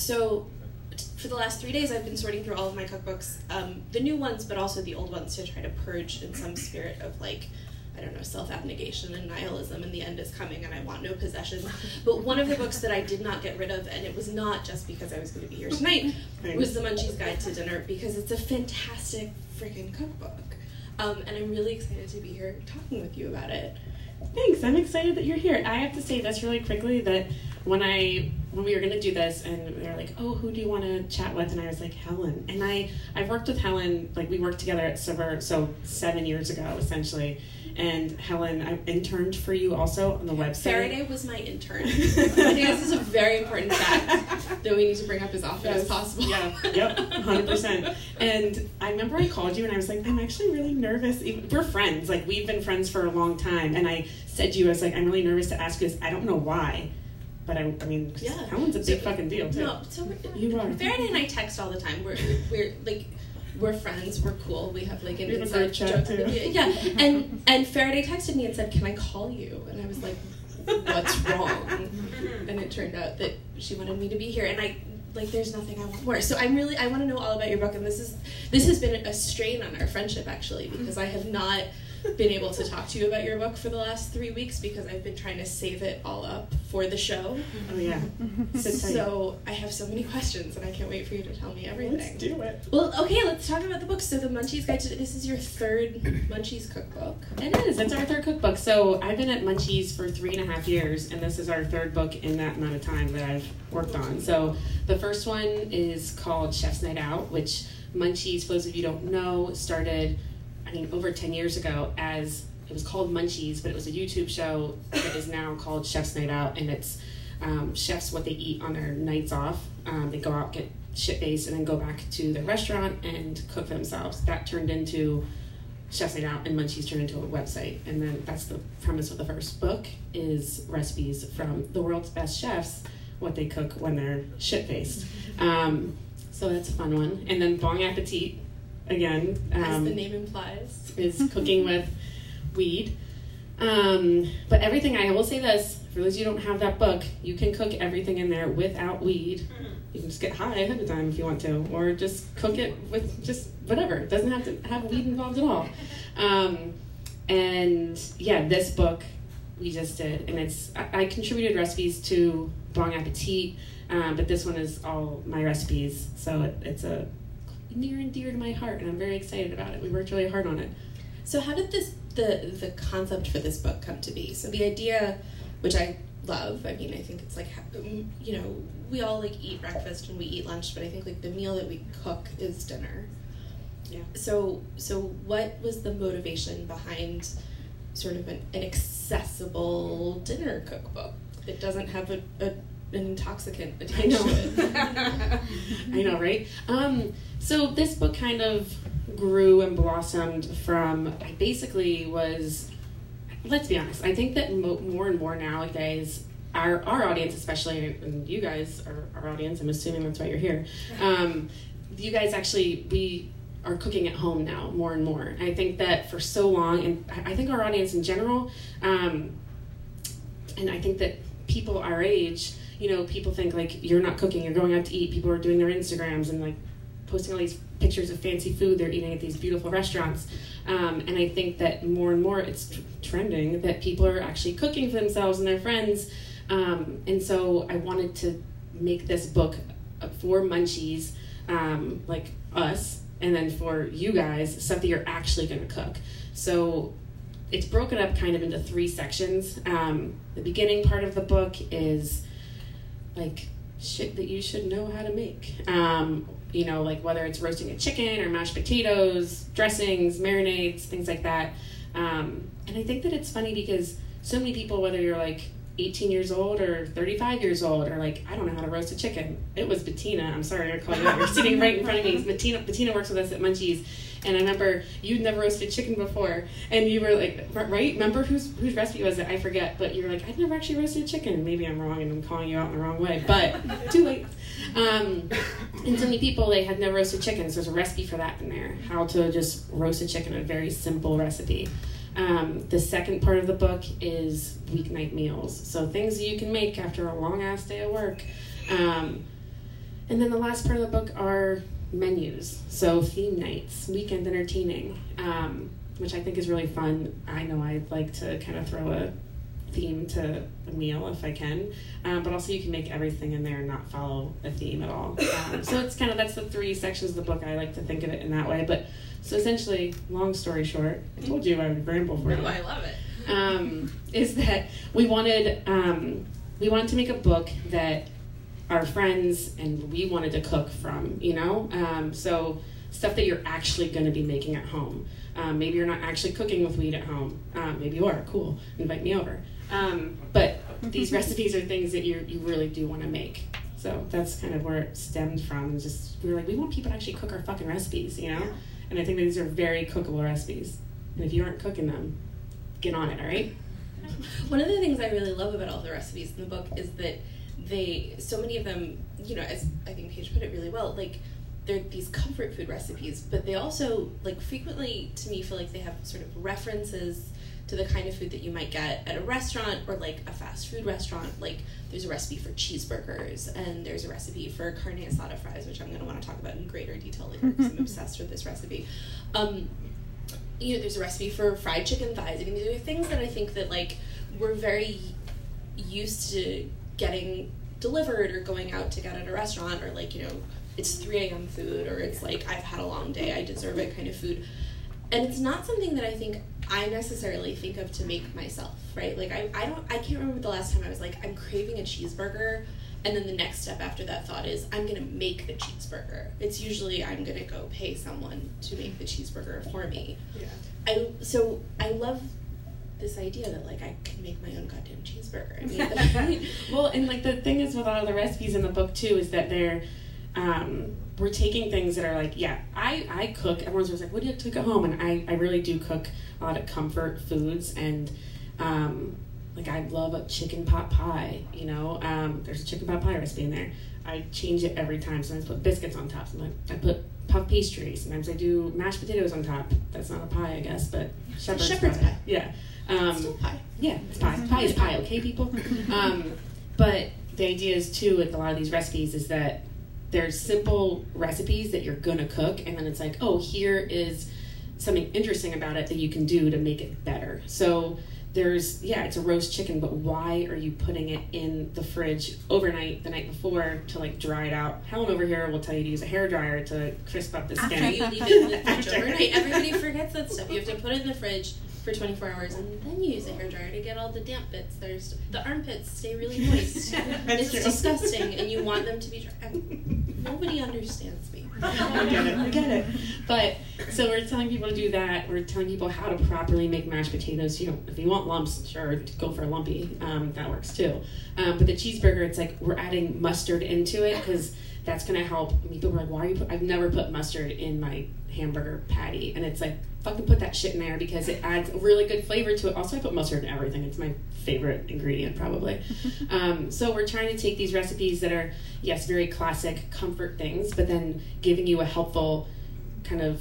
so for the last three days, I've been sorting through all of my cookbooks, um, the new ones, but also the old ones, to try to purge in some spirit of like, I don't know, self abnegation and nihilism, and the end is coming, and I want no possessions. But one of the books that I did not get rid of, and it was not just because I was going to be here tonight, was The Munchies Guide to Dinner, because it's a fantastic freaking cookbook. Um, and I'm really excited to be here talking with you about it. Thanks. I'm excited that you're here. I have to say this really quickly that when I when we were gonna do this and they were like, oh, who do you want to chat with? And I was like, Helen. And I I've worked with Helen like we worked together at Saveur so seven years ago essentially. And Helen, I interned for you also on the website. Farideh was my intern. I think this is a very important fact that we need to bring up as often Yes. as possible. Yeah, yep, 100%. And I remember I called you and I was like, I'm actually really nervous. We're friends, like, we've been friends for a long time. And I said to you, I was like, I'm really nervous to ask you this. I don't know why. But I, I mean, Yeah. Helen's a big So- fucking deal, too. No, so You are. Farideh and I text all the time. We're we're like we're friends. We're cool. We have like an a inside chat, joke. too. Yeah, and and Farideh texted me and said, "Can I call you?" And I was like, "What's wrong?" And it turned out that she wanted me to be here, and I like there's nothing I want more. So I'm really I want to know all about your book, and this is this has been a strain on our friendship actually because I have not been able to talk to you about your book for the last three weeks because I've been trying to save it all up for the show. Oh, yeah. Sit. So I have so many questions, and I can't wait for you to tell me everything. Let's do it. Well, okay, let's talk about the book. So the Munchies Guide to this is your third Munchies cookbook. It is. It's our third cookbook. So I've been at Munchies for three and a half years, and this is our third book in that amount of time that I've worked on. So the first one is called Chef's Night Out, which Munchies, for those of you who don't know, started, I mean, over 10 years ago as it was called Munchies, but it was a YouTube show that is now called Chef's Night Out, and it's um, chefs what they eat on their nights off. Um, they go out, get shit faced, and then go back to their restaurant and cook for themselves. That turned into Chef's Night Out and Munchies turned into a website, and then that's the premise of the first book is recipes from the world's best chefs, what they cook when they're shit faced. Um, so that's a fun one. And then Bong Appétit, again, As um, the name implies. is cooking with weed. Um, but everything I will say this for those of you who don't have that book, you can cook everything in there without weed. You can just get high ahead of time if you want to, or just cook it with just whatever. It doesn't have to have weed involved at all. Um, and yeah, this book we just did, and it's I, I contributed recipes to Bong Appétit, um, but this one is all my recipes, so it, it's a near and dear to my heart, and I'm very excited about it. We worked really hard on it. So how did this the the concept for this book come to be? So the idea, which I love. I mean, I think it's like you know we all like eat breakfast and we eat lunch, but I think like the meal that we cook is dinner. Yeah. So so what was the motivation behind sort of an, an accessible dinner cookbook? It doesn't have a, a an intoxicant I know. I know, right? Um, so this book kind of grew and blossomed from. I basically was. Let's be honest. I think that mo- more and more nowadays, our our audience, especially, and you guys are our audience. I'm assuming that's why you're here. Um, you guys actually we are cooking at home now more and more. I think that for so long, and I I think our audience in general, um, and I think that people our age, you know, people think like you're not cooking, you're going out to eat. People are doing their Instagrams and like posting all these pictures of fancy food they're eating at these beautiful restaurants. Um, and I think that more and more it's trending that people are actually cooking for themselves and their friends. Um, and so I wanted to make this book uh, for munchies, um, like us, and then for you guys, stuff that you're actually going to cook. So it's broken up kind of into three sections. Um, the beginning part of the book is like shit that you should know how to make. Um, you know, like whether it's roasting a chicken or mashed potatoes, dressings, marinades, things like that. Um, and I think that it's funny because so many people, whether you're like 18 years old or 35 years old, are like, I don't know how to roast a chicken. It was Bettina. I'm sorry, I called you out. You're sitting right in front of me. Bettina, Bettina works with us at Munchies. And I remember you'd never roasted chicken before, and you were like, right? Remember whose whose recipe was it? I forget, but you were like, I've never actually roasted chicken. Maybe I'm wrong, and I'm calling you out in the wrong way, but too late. Um, and so many people they had never roasted chicken, so there's a recipe for that in there. How to just roast a chicken, a very simple recipe. Um, the second part of the book is weeknight meals, so things that you can make after a long ass day of work. Um, and then the last part of the book are menus. So theme nights, weekend entertaining, um, which I think is really fun. I know I'd like to kind of throw a theme to a meal if I can, um, but also you can make everything in there and not follow a theme at all. Um, so it's kind of that's the three sections of the book. I like to think of it in that way. But so essentially, long story short, I told you I would ramble for you. No, I love it. Um, is that we wanted um, we wanted to make a book that our friends and we wanted to cook from. You know, um, so stuff that you're actually going to be making at home. Um, maybe you're not actually cooking with weed at home. Um, maybe you are. Cool. Invite me over. Um, but these recipes are things that you you really do want to make. So that's kind of where it stemmed from. Just we were like, we want people to actually cook our fucking recipes, you know. And I think that these are very cookable recipes. And if you aren't cooking them, get on it. All right. One of the things I really love about all the recipes in the book is that they, so many of them, you know, as I think Paige put it really well, like they're these comfort food recipes, but they also, like, frequently to me feel like they have sort of references to the kind of food that you might get at a restaurant or like a fast food restaurant. Like there's a recipe for cheeseburgers and there's a recipe for carne asada fries, which I'm going to want to talk about in greater detail later because I'm obsessed with this recipe. Um, you know, there's a recipe for fried chicken thighs. I mean, these are things that I think that like we're very used to getting delivered or going out to get at a restaurant or like you know it's 3 a.m food or it's like i've had a long day i deserve it kind of food. And it's not something that i think i necessarily think of to make myself right? Like i, I don't i can't remember the last time i was like i'm craving a cheeseburger and then the next step after that thought is i'm going to make the cheeseburger. It's usually i'm going to go pay someone to make the cheeseburger for me. Yeah. i so i love this idea that like i can make my own goddamn cheeseburger i mean well, and like the thing is with all of the recipes in the book too is that they're um, we're taking things that are like yeah I I cook. Everyone's always like, what do you cook at home? And I I really do cook a lot of comfort foods and. Um, like I love a chicken pot pie, you know. Um, there's a chicken pot pie recipe in there. I change it every time. Sometimes I put biscuits on top. Sometimes I put puff pastry. Sometimes I do mashed potatoes on top. That's not a pie, I guess, but shepherd's, shepherd's pie. Yeah. Um, pie yeah, it's pie. Pie is pie, okay, people? Um, but the idea is, too, with a lot of these recipes, is that there's simple recipes that you're gonna cook, and then it's like, oh, here is something interesting about it that you can do to make it better. So there's, yeah, it's a roast chicken, but why are you putting it in the fridge overnight the night before to like dry it out? Helen over here will tell you to use a hair dryer to crisp up the skin after you leave it in the fridge overnight everybody forgets that stuff you have to put it in the fridge for 24 hours and then you use a hairdryer to get all the damp bits there's the armpits stay really moist it's true. disgusting and you want them to be dry and nobody understands me I get it. I get it. But so we're telling people to do that. We're telling people how to properly make mashed potatoes. You know, if you want lumps, sure, go for a lumpy. Um, that works too. Um, but the cheeseburger, it's like we're adding mustard into it because that's gonna help. People were like, "Why are you?" Put, I've never put mustard in my hamburger patty, and it's like fucking put that shit in there because it adds a really good flavor to it. Also, I put mustard in everything. It's my favorite ingredient probably. um, so we're trying to take these recipes that are yes, very classic comfort things, but then giving you a helpful kind of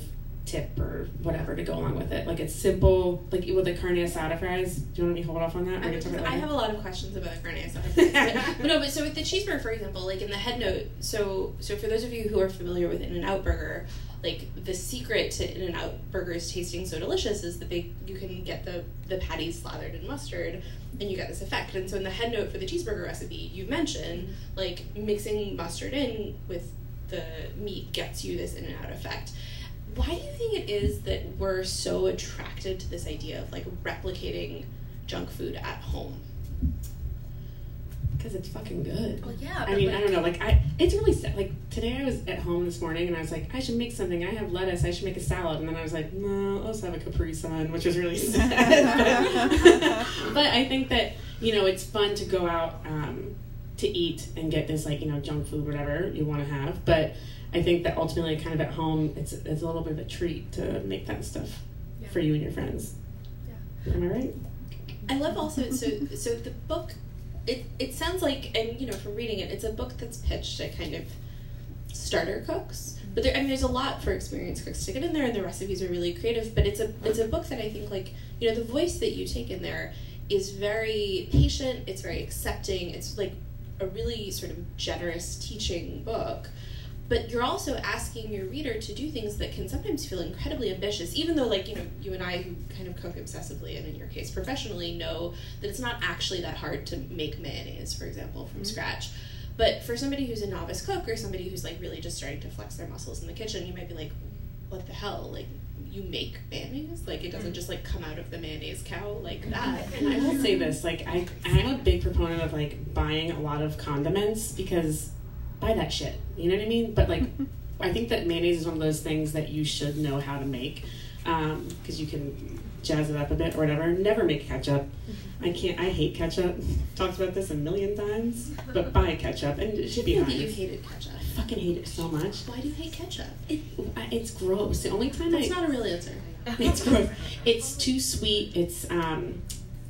tip or whatever to go along with it. Like it's simple, like with the carne asada fries. Do you want me to hold off on that? I, you talk about it I have a lot of questions about the carne asada fries, but, but no, but so with the cheeseburger, for example, like in the head note, so so for those of you who are familiar with In and Out Burger, like the secret to In and Out Burgers tasting so delicious is that they you can get the the patties slathered in mustard, and you get this effect. And so in the head note for the cheeseburger recipe, you mention like mixing mustard in with the meat gets you this in and out effect. Why do you think it is that we're so attracted to this idea of like replicating junk food at home? because it's fucking good. Well, yeah. I mean, I don't know. Like, I it's really sad. Like today, I was at home this morning, and I was like, I should make something. I have lettuce. I should make a salad. And then I was like, no, let's have a Capri Sun, which is really sad. but, but I think that you know it's fun to go out um, to eat and get this like you know junk food, whatever you want to have. But I think that ultimately, kind of at home, it's it's a little bit of a treat to make that stuff Yeah. for you and your friends. Yeah. Am I right? I love also so so the book. It it sounds like and you know from reading it, it's a book that's pitched at kind of starter cooks. But there, I mean, there's a lot for experienced cooks to get in there, and the recipes are really creative. But it's a it's a book that I think like you know the voice that you take in there is very patient. It's very accepting. It's like a really sort of generous teaching book. But you're also asking your reader to do things that can sometimes feel incredibly ambitious even though like you know you and i who kind of cook obsessively and in your case professionally know that it's not actually that hard to make mayonnaise for example from mm-hmm. scratch but for somebody who's a novice cook or somebody who's like really just starting to flex their muscles in the kitchen you might be like what the hell like you make mayonnaise like it doesn't mm. just like come out of the mayonnaise cow like mm-hmm. that and i will say this like i i'm a big proponent of like buying a lot of condiments because buy that shit you know what i mean but like i think that mayonnaise is one of those things that you should know how to make because um, you can jazz it up a bit or whatever never make ketchup mm-hmm. i can't i hate ketchup talked about this a million times but buy ketchup and it should be honest. you hated ketchup fucking hate it so much. Why do you hate ketchup? It, it's gross. The only time That's I, not a real answer. It's gross. It's too sweet. It's um,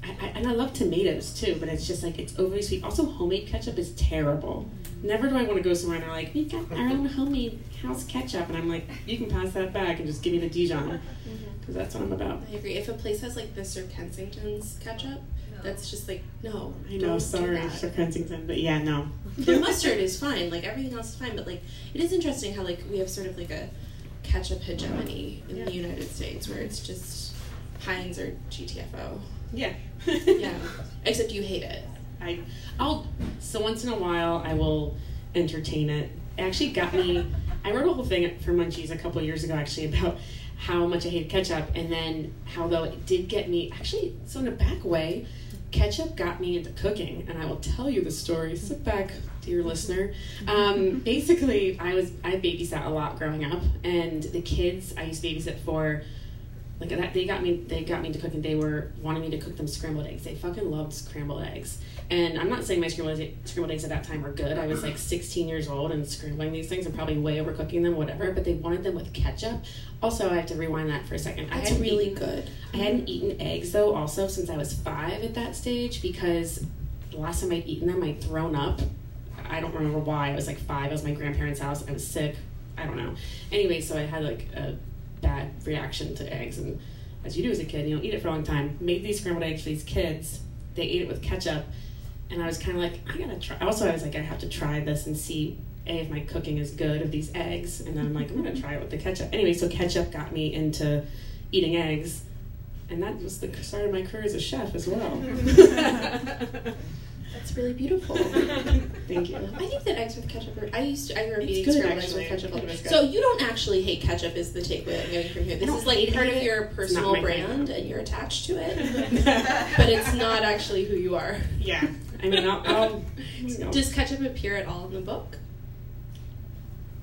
I, I, and I love tomatoes too, but it's just like it's overly sweet. Also, homemade ketchup is terrible. Never do I want to go somewhere and they're like, we got our own homemade house ketchup, and I'm like, you can pass that back and just give me the Dijon, because mm-hmm. that's what I'm about. I agree. If a place has like the Sir Kensington's ketchup, that's just like no. I know, sorry, Sir Kensington, but yeah, no. The mustard is fine, like everything else is fine, but like it is interesting how like we have sort of like a ketchup hegemony in yeah. the United States where it's just Heinz or GTFO. Yeah. yeah. Except you hate it. I I'll so once in a while I will entertain it. It actually got me I wrote a whole thing for Munchies a couple years ago actually about how much I hate ketchup and then how though it did get me actually so in a back way ketchup got me into cooking, and I will tell you the story. Sit back, dear listener. Um, basically, I was I babysat a lot growing up, and the kids I used to babysit for, like that, they got me they got me into cooking. They were wanting me to cook them scrambled eggs. They fucking loved scrambled eggs. And I'm not saying my scrambled, scrambled eggs at that time were good. I was like 16 years old and scrambling these things and probably way overcooking them, whatever. But they wanted them with ketchup. Also, I have to rewind that for a second. That's I had really good. I hadn't eaten eggs though, also since I was five at that stage because the last time I'd eaten them, I'd thrown up. I don't remember why. I was like five. I was at my grandparents' house. I was sick. I don't know. Anyway, so I had like a bad reaction to eggs, and as you do as a kid, you don't eat it for a long time. Made these scrambled eggs for these kids. They ate it with ketchup and I was kind of like, I gotta try. Also, I was like, I have to try this and see a if my cooking is good of these eggs, and then I'm like, I'm gonna try it with the ketchup. Anyway, so ketchup got me into eating eggs, and that was the start of my career as a chef as well. That's really beautiful. Thank you. I think that eggs with ketchup are. I used to. I grew up eating scrambled eggs with ketchup. So you don't actually hate ketchup, is the takeaway I'm getting from here. This is like part of your personal brand, and you're attached to it, but it's not actually who you are. Yeah. I mean, I'll, I'll you know. Does ketchup appear at all in the book?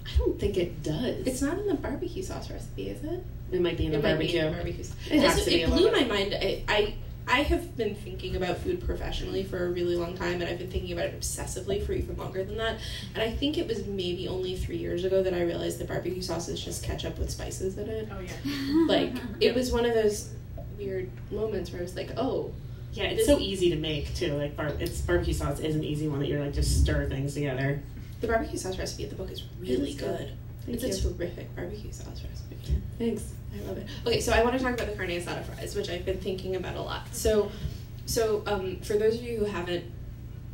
I don't think it does. It's not in the barbecue sauce recipe, is it? It might be in the barbecue. In the barbecue. It, has to be it blew my mind. I, I I have been thinking about food professionally for a really long time, and I've been thinking about it obsessively for even longer than that. And I think it was maybe only three years ago that I realized that barbecue sauce is just ketchup with spices in it. Oh yeah. Like it was one of those weird moments where I was like, oh, yeah, it's so easy to make too. Like bar- it's barbecue sauce is an easy one that you're like just stir things together. The barbecue sauce recipe at the book is really it is good. good. It's you. a terrific barbecue sauce recipe. Thanks. I love it. Okay, so I want to talk about the carne asada fries, which I've been thinking about a lot. So, so um, for those of you who haven't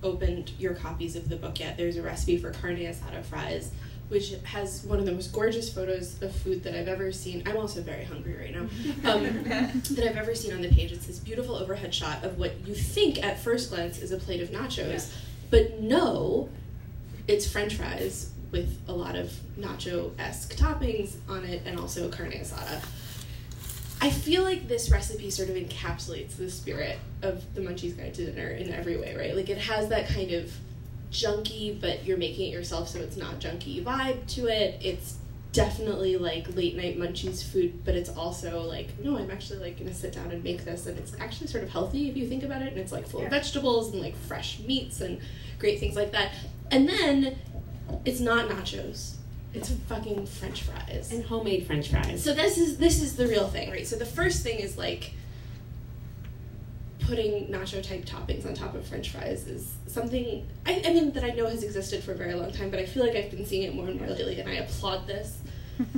opened your copies of the book yet, there's a recipe for carne asada fries which has one of the most gorgeous photos of food that I've ever seen. I'm also very hungry right now. Um, that I've ever seen on the page. It's this beautiful overhead shot of what you think at first glance is a plate of nachos, yeah. but no, it's French fries with a lot of nacho esque toppings on it and also carne asada. I feel like this recipe sort of encapsulates the spirit of the Munchies Guide to Dinner in every way, right? Like it has that kind of junky, but you're making it yourself so it's not junky vibe to it. It's definitely like late night munchies food, but it's also like, no, I'm actually like gonna sit down and make this and it's actually sort of healthy if you think about it and it's like full yeah. of vegetables and like fresh meats and great things like that. And then it's not nachos. It's fucking french fries. And homemade french fries. So this is this is the real thing, right? So the first thing is like putting nacho type toppings on top of french fries is something I, I, mean that I know has existed for a very long time, but I feel like I've been seeing it more and more lately, and I applaud this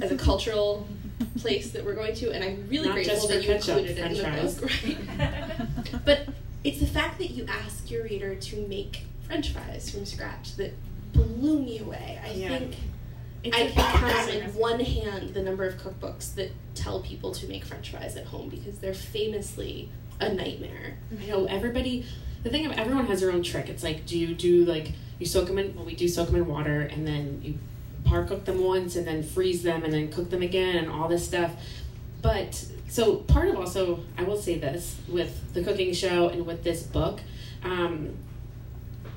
as a cultural place that we're going to, and I'm really Not grateful that you included it in the fries. book. Right? but it's the fact that you ask your reader to make french fries from scratch that blew me away. I yeah. think It's I can count on one hand the number of cookbooks that tell people to make French fries at home because they're famously a nightmare. I know everybody. The thing of everyone has their own trick. It's like, do you do like you soak them in? Well, we do soak them in water, and then you par cook them once, and then freeze them, and then cook them again, and all this stuff. But so part of also, I will say this with the cooking show and with this book, um,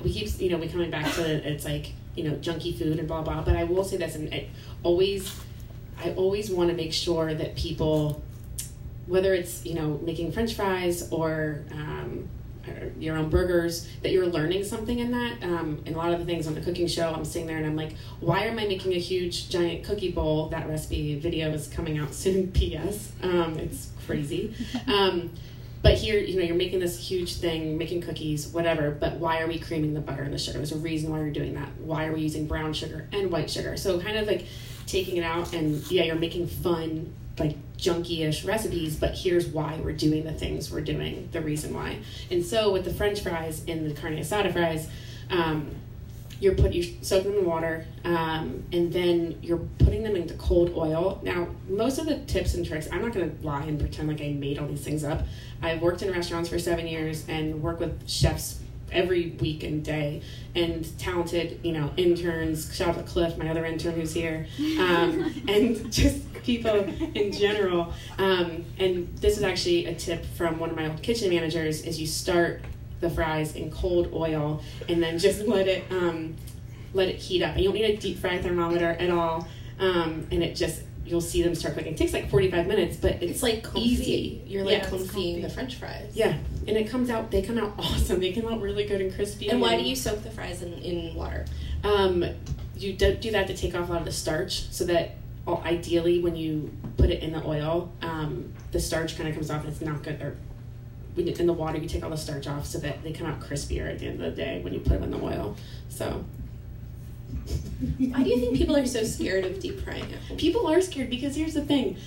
we keep you know we coming back to it's like you know junky food and blah blah. But I will say this, and I always, I always want to make sure that people whether it's you know making french fries or, um, or your own burgers that you're learning something in that. Um, and a lot of the things on the cooking show i'm sitting there and i'm like why am i making a huge giant cookie bowl? That recipe video is coming out soon ps um, it's crazy. Um, but here you know you're making this huge thing making cookies whatever but why are we creaming the butter and the sugar? There's a reason why you're doing that. Why are we using brown sugar and white sugar? So kind of like taking it out and yeah you're making fun like junky-ish recipes but here's why we're doing the things we're doing the reason why. And so with the french fries and the carne asada fries um, you're put you soak them in water um, and then you're putting them into cold oil. Now most of the tips and tricks i'm not going to lie and pretend like i made all these things up. I've worked in restaurants for seven years and work with chefs every week and day and talented you know interns. Shout out to cliff my other intern who's here. Um, and just people in general. Um, and this is actually a tip from one of my old kitchen managers is you start the fries in cold oil and then just let it um, let it heat up and you don't need a deep fry thermometer at all um, and it just you'll see them start cooking. It takes like 45 minutes, but it's, It's like confit. easy. You're like Yeah, confit. the French fries. Yeah, and it comes out. They come out awesome. They come out really good and crispy. And why do you soak the fries in, in water? Um, you do, do that to take off a lot of the starch, so that well, ideally when you put it in the oil, um, the starch kind of comes off. and It's not good. Or when you, in the water, you take all the starch off, so that they come out crispier at the end of the day when you put them in the oil. So Why do you think people are so scared of deep frying at people are scared because here's the thing.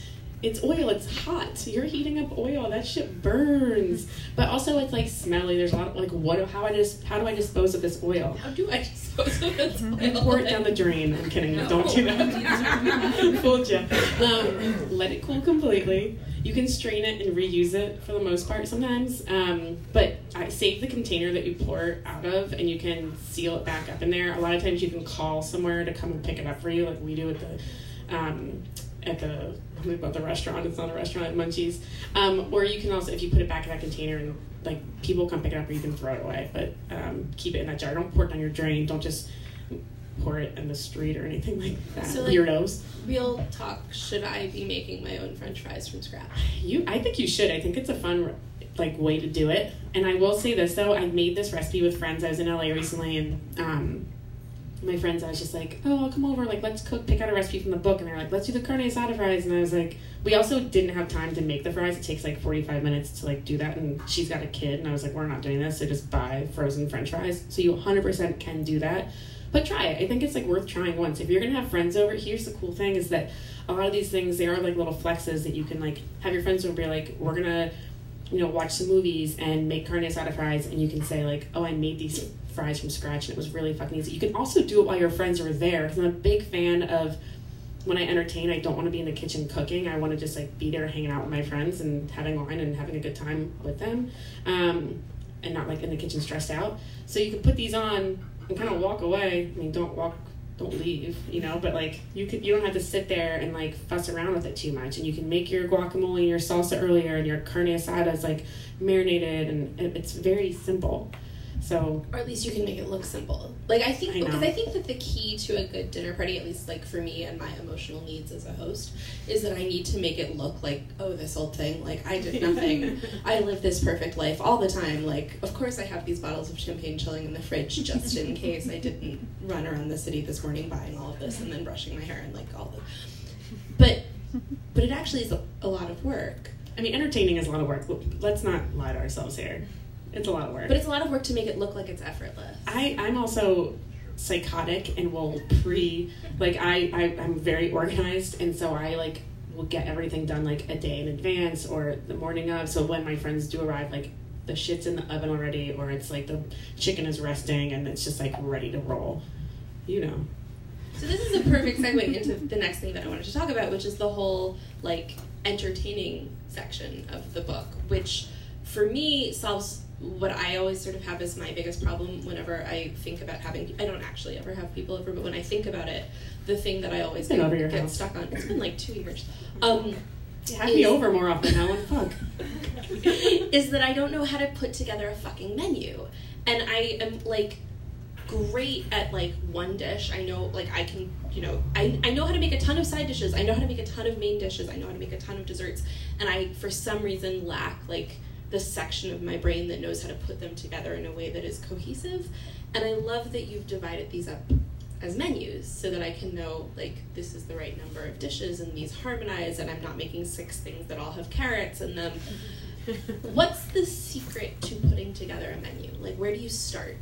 It's oil. It's hot. You're heating up oil. That shit burns. But also, it's like smelly. There's a lot of like, what? How I just? How do I dispose of this oil? How do I dispose of this You oil? pour it down the drain. I'm kidding. Don't do that. Fooled you. Um, let it cool completely. You can strain it and reuse it for the most part sometimes. Um, but I save the container that you pour out of, and you can seal it back up in there. A lot of times you can call somewhere to come and pick it up for you, like we do at the um, at the about the restaurant. It's not a restaurant at Munchies. Um, or you can also, if you put it back in that container and like people come pick it up, or you can throw it away. But um, keep it in that jar. Don't pour it down your drain. Don't just pour it in the street or anything like that. So, like- Weirdos. Real talk, should I be making my own french fries from scratch? You, I think you should. I think it's a fun like way to do it. And I will say this though, I made this recipe with friends. I was in LA recently, and um, my friends, I was just like, oh, I'll come over. Like, let's cook. Pick out a recipe from the book, and they're like, let's do the carne asada fries. And I was like, we also didn't have time to make the fries. It takes like forty five minutes to like do that, and she's got a kid, and I was like, we're not doing this. So just buy frozen French fries. So you one hundred percent can do that. But try it. I think it's like worth trying once. If you're gonna have friends over, here's the cool thing: is that a lot of these things they are like little flexes that you can like have your friends over. Like we're gonna, you know, watch some movies and make carne asada fries, and you can say like, oh, I made these fries from scratch, and it was really fucking easy. You can also do it while your friends are there. Because I'm a big fan of when I entertain, I don't want to be in the kitchen cooking. I want to just like be there hanging out with my friends and having wine and having a good time with them, um, and not like in the kitchen stressed out. So you can put these on and kind of walk away. I mean, don't walk, don't leave, you know. But like you could, you don't have to sit there and like fuss around with it too much. And you can make your guacamole and your salsa earlier, and your carne asada is like marinated, and it's very simple. So Or at least you can make it look simple. Like I think I because I think that the key to a good dinner party, at least like for me and my emotional needs as a host, is that I need to make it look like oh this old thing. Like I did nothing. I live this perfect life all the time. Like of course I have these bottles of champagne chilling in the fridge just in case I didn't run around the city this morning buying all of this and then brushing my hair and like all the. But but it actually is a, a lot of work. I mean, entertaining is a lot of work. Let's not lie to ourselves here. It's a lot of work. But it's a lot of work to make it look like it's effortless. I, I'm also psychotic and will pre like I, I I'm very organized and so I like will get everything done like a day in advance or the morning of so when my friends do arrive like the shit's in the oven already or it's like the chicken is resting and it's just like ready to roll you know So this is a perfect segue into the next thing that I wanted to talk about, which is the whole like entertaining section of the book, which for me solves what I always sort of have as my biggest problem whenever I think about having. I don't actually ever have people over, but when I think about it, the thing that I always get, get house. stuck on. It's been like two years. Um, Have me over more often, Helen. Fuck. is that I don't know how to put together a fucking menu. And I am like great at like one dish. I know like I can, you know, I, I know how to make a ton of side dishes. I know how to make a ton of main dishes. I know how to make a ton of desserts. And I for some reason lack like the section of my brain that knows how to put them together in a way that is cohesive. And I love that you've divided these up as menus so that I can know like this is the right number of dishes and these harmonize and I'm not making six things that all have carrots in them. What's the secret to putting together a menu? Like where do you start?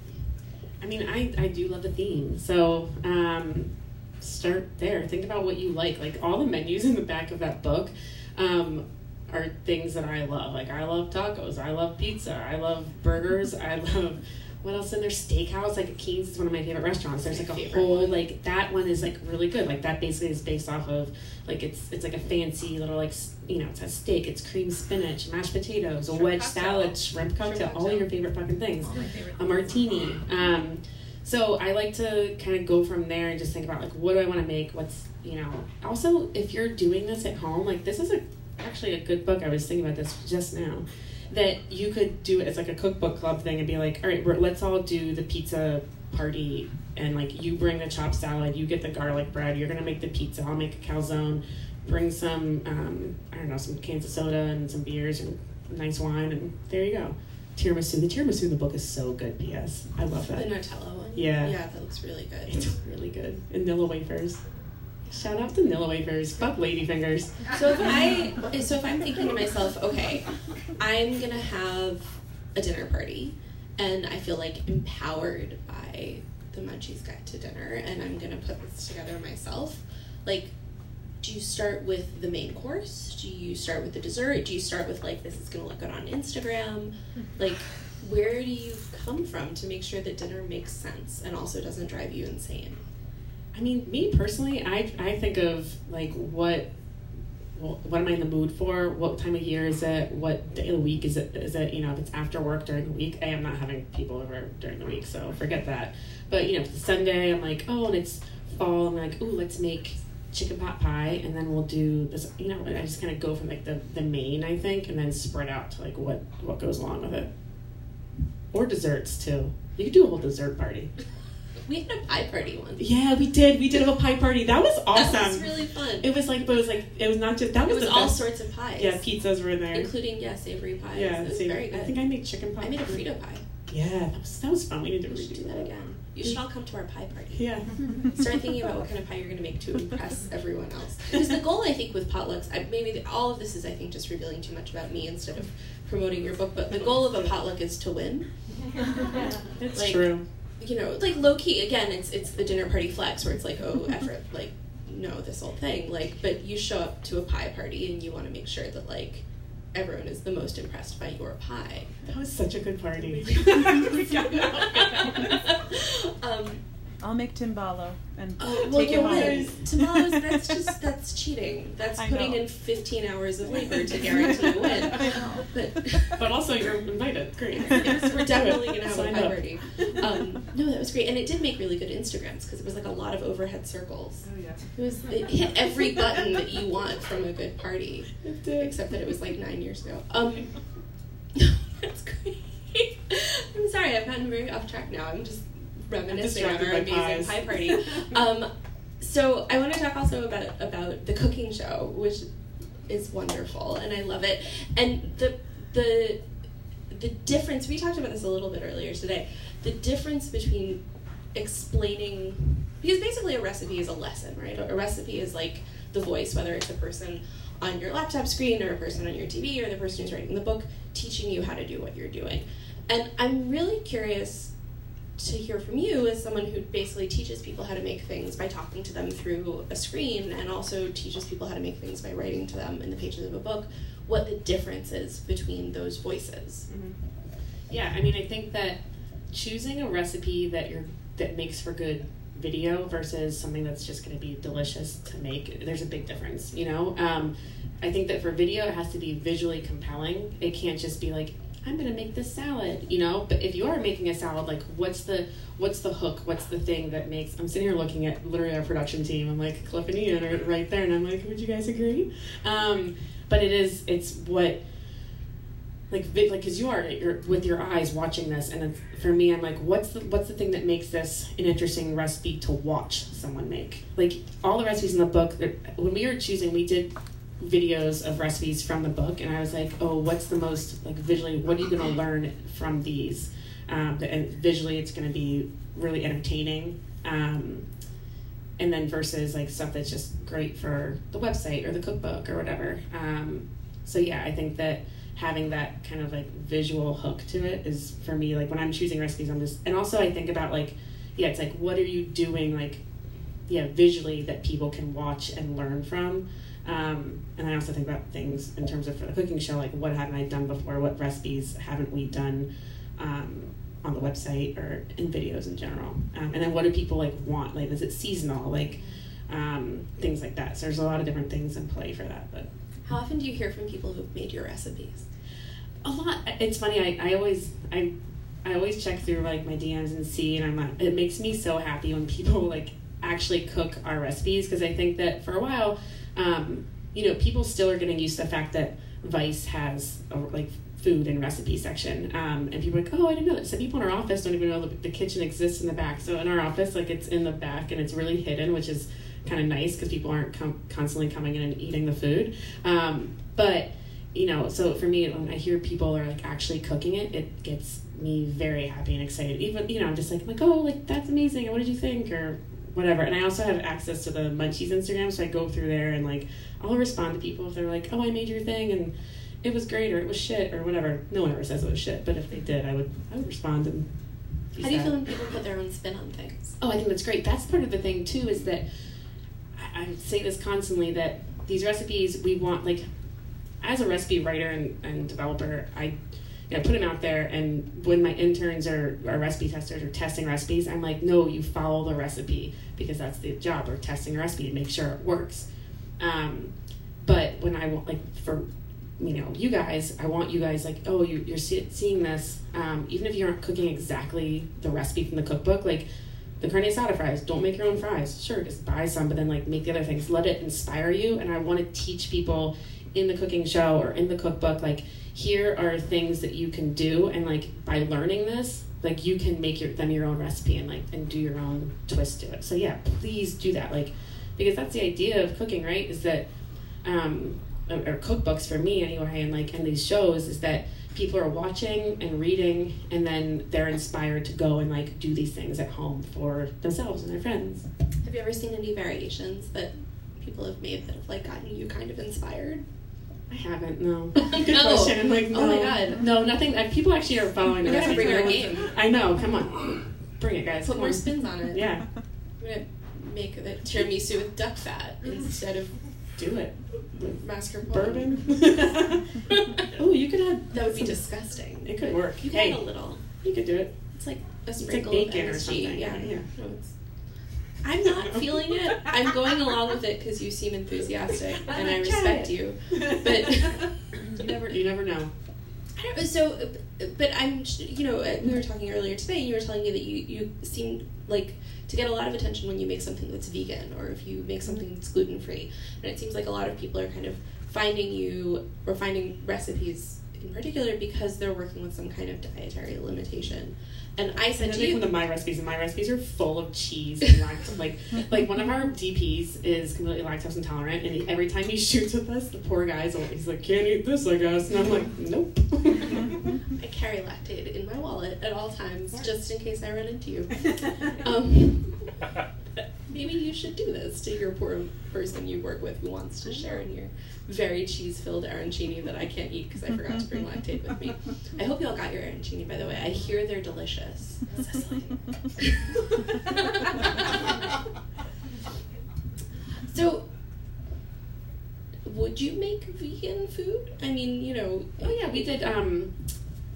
I mean, I, I do love a theme. So um, start there. Think about what you like. Like all the menus in the back of that book um, are things that I love. Like I love tacos. I love pizza. I love burgers. I love what else in there? Steakhouse. Like Keen's is one of my favorite restaurants. There's like a favorite whole like that one is like really good. Like that basically is based off of like it's it's like a fancy little like you know it's a steak. It's cream spinach, mashed potatoes, a wedge cocktail. salad, shrimp cocktail, all cocktail. your favorite fucking things All favorite a martini. Um, so I like to kind of go from there and just think about like what do I want to make? What's you know. Also, if you're doing this at home, like this is a actually a good book. I was thinking about this just now. That you could do it as like a cookbook club thing and be like, all right, we're, let's all do the pizza party and like you bring the chopped salad, you get the garlic bread, you're gonna make the pizza, I'll make a calzone, bring some um, I don't know some cans of soda and some beers and nice wine and there you go. Tiramisu. The tiramisu in the book is so good. P.S. I love that. The. Nutella one? Yeah. Yeah, that looks really good. It's really good. And Nilla wafers. Shout out to Nilla wafers. Fuck ladyfingers. So if I so if I'm thinking to myself, okay, I'm gonna have a dinner party and I feel like empowered by the Munchies Guide to Dinner and I'm gonna put this together myself, like do you start with the main course? Do you start with the dessert? Do you start with like this is gonna look good on Instagram? Like where do you come from to make sure that dinner makes sense and also doesn't drive you insane? I mean, me personally, I I think of like what what am I in the mood for? What time of year is it? What day of the week is it? Is it you know if it's after work during the week? I am not having people over during the week, so forget that. But you know, if it's Sunday, I'm like, oh, and it's fall. I'm like, ooh, let's make chicken pot pie, and then we'll do this. You know, I just kind of go from like the the main, I think, and then spread out to like what what goes along with it, or desserts too. You could do a whole dessert party. We had a pie party once. Yeah, we did. We did have a pie party. That was awesome. That was really fun. It was like, but it was like, it was not just that It was, was all best. sorts of pies. Yeah, pizzas were there. including yeah, savory pies. yeah, it was same- very good. I think I made chicken pie. I made a Frito pie. Yeah, that was that was fun. We need to We redo do that again. You should all come to our pie party. Yeah. Start thinking about what kind of pie you're going to make to impress everyone else. Because the goal, I think, with potlucks, I, maybe the, all of this is, I think, just revealing too much about me instead of promoting your book. But the goal of a potluck is to win. It's Like- true. You know, like low key. Again, it's it's the dinner party flex where it's like, oh, effort, like no, this whole thing. Like, but you show up to a pie party and you want to make sure that like everyone is the most impressed by your pie. That was such a good party. um, I'll make timbalo and Oh, well, take it you home. know, tomorrow's that's just that's cheating. That's I putting know. in 15 hours of labor to guarantee a win. I know. But but also, you're invited. Great. yes, we're definitely gonna have Sign a party. Um, no, that was great, and it did make really good Instagrams because it was like a lot of overhead circles. Oh yeah. It was it hit every button that you want from a good party, It did. except that it was like nine years ago. Um, that's great. I'm sorry, I've gotten very off track now. I'm just reminiscing on our amazing pie party. Um, so I want to talk also about about the cooking show, which is wonderful, and I love it. And the the the difference we talked about this a little bit earlier today. The difference between explaining because basically a recipe is a lesson, right? A recipe is like the voice, whether it's a person on your laptop screen or a person on your TV or the person who's writing the book teaching you how to do what you're doing. And I'm really curious to hear from you as someone who basically teaches people how to make things by talking to them through a screen and also teaches people how to make things by writing to them in the pages of a book, what the difference is between those voices. Mhm. Yeah, I mean, I think that choosing a recipe that you're that makes for good video versus something that's just going to be delicious to make. There's a big difference, you know. Um, I think that for video, it has to be visually compelling. It can't just be like I'm to make this salad, you know. But if you are making a salad, like what's the what's the hook? What's the thing that makes? I'm sitting here looking at literally our production team. I'm like Cliff and Ian are right there, and I'm like, would you guys agree? Um, but it is it's what like like because you are you're with your eyes watching this and for me i'm like what's the what's the thing that makes this an interesting recipe to watch someone make like all the recipes in the book when we were choosing we did videos of recipes from the book and i was like oh what's the most like visually what are you going to learn from these? Um, and visually it's going to be really entertaining um, and then versus like stuff that's just great for the website or the cookbook or whatever. Um, so yeah i think that having that kind of like visual hook to it is for me like when i'm choosing recipes i'm just and also i think about like yeah it's like what are you doing like yeah visually that people can watch and learn from um, and i also think about things in terms of for the cooking show like what haven't i done before? What recipes haven't we done um, on the website or in videos in general? Um, and then what do people like want? Like is it seasonal? Like um, things like that. So there's a lot of different things in play for that but How often do you hear from people who've made your recipes? a lot. It's funny i, I always i i always check through like my dms and see and i'm like it makes me so happy when people like actually cook our recipes because i think that for a while um, you know people still are getting used to the fact that vice has a like food and recipe section. Um, and people are like oh i didn't know that. Some people in our office don't even know the, the kitchen exists in the back. So in our office like it's in the back and it's really hidden which is kind of nice because people aren't com- constantly coming in and eating the food. Um, but you know, so for me, when I hear people are like actually cooking it, it gets me very happy and excited. Even you know, I'm just like, like, oh, like that's amazing. What did you think, or whatever. And I also have access to the Munchies Instagram, so I go through there and like I'll respond to people if they're like, oh, I made your thing and it was great or it was shit or whatever. No one ever says it was shit, but if they did, I would I would respond and. be How do you feel when people put their own spin on things? Oh, I think that's great. That's part of the thing too. Is that I, I say this constantly that these recipes we want like as a recipe writer and, and developer, I you know, put them out there, and when my interns or, or recipe testers are testing recipes, I'm like, no, you follow the recipe because that's the job. We're testing a recipe to make sure it works. Um, but when I want like for you know you guys, I want you guys like, oh, you, you're see, seeing this, um, even if you aren't cooking exactly the recipe from the cookbook, like the carne asada fries. Don't make your own fries. Sure, just buy some, but then like make the other things. Let it inspire you. And I want to teach people in the cooking show or in the cookbook, like here are things that you can do, and like by learning this, like you can make your them your own recipe and like and do your own twist to it. So yeah, please do that. Like because that's the idea of cooking, right? Is that um, or, cookbooks for me anyway, and like in these shows is that people are watching and reading and then they're inspired to go and like do these things at home for themselves and their friends Have you ever seen any variations that people have made that have like gotten you kind of inspired? I haven't no No. good question I'm like no Oh my God. no nothing uh, people actually are following the We gotta bring our I game. want- i know come on bring it guys Put come more on. spins on it. yeah I'm gonna make the tiramisu with duck fat instead of do it mascarpone. bourbon oh you could add That would be disgusting. It could work. You Hey. add a little. you could do it It's like a like sprinkle bacon of or something, Yeah. yeah. No, it's, I'm not feeling it. I'm going along with it because you seem enthusiastic and I respect it. you. But you never you never know I don't know. So, but I'm, you know, uh, we were talking earlier today. You were telling me that you you seem like to get a lot of attention when you make something that's vegan or if you make something that's gluten free. And it seems like a lot of people are kind of finding you or finding recipes in particular because they're working with some kind of dietary limitation. And I said And then to they you, come to my recipes, and my recipes are full of cheese and lactose. like, like one of our DPs is completely lactose intolerant, and he, every time he shoots with us, the poor guy's always he's like, "Can't eat this, I guess," and I'm like, "Nope." I carry Lactaid in my wallet at all times just in case I run into you. Um, maybe you should do this to your poor person you work with who wants to share in your very cheese filled arancini that I can't eat because I forgot to bring Lactaid with me. I hope you all got your arancini, by the way. I hear they're delicious. So, would you make vegan food? I mean, you know. oh yeah, we did. Um,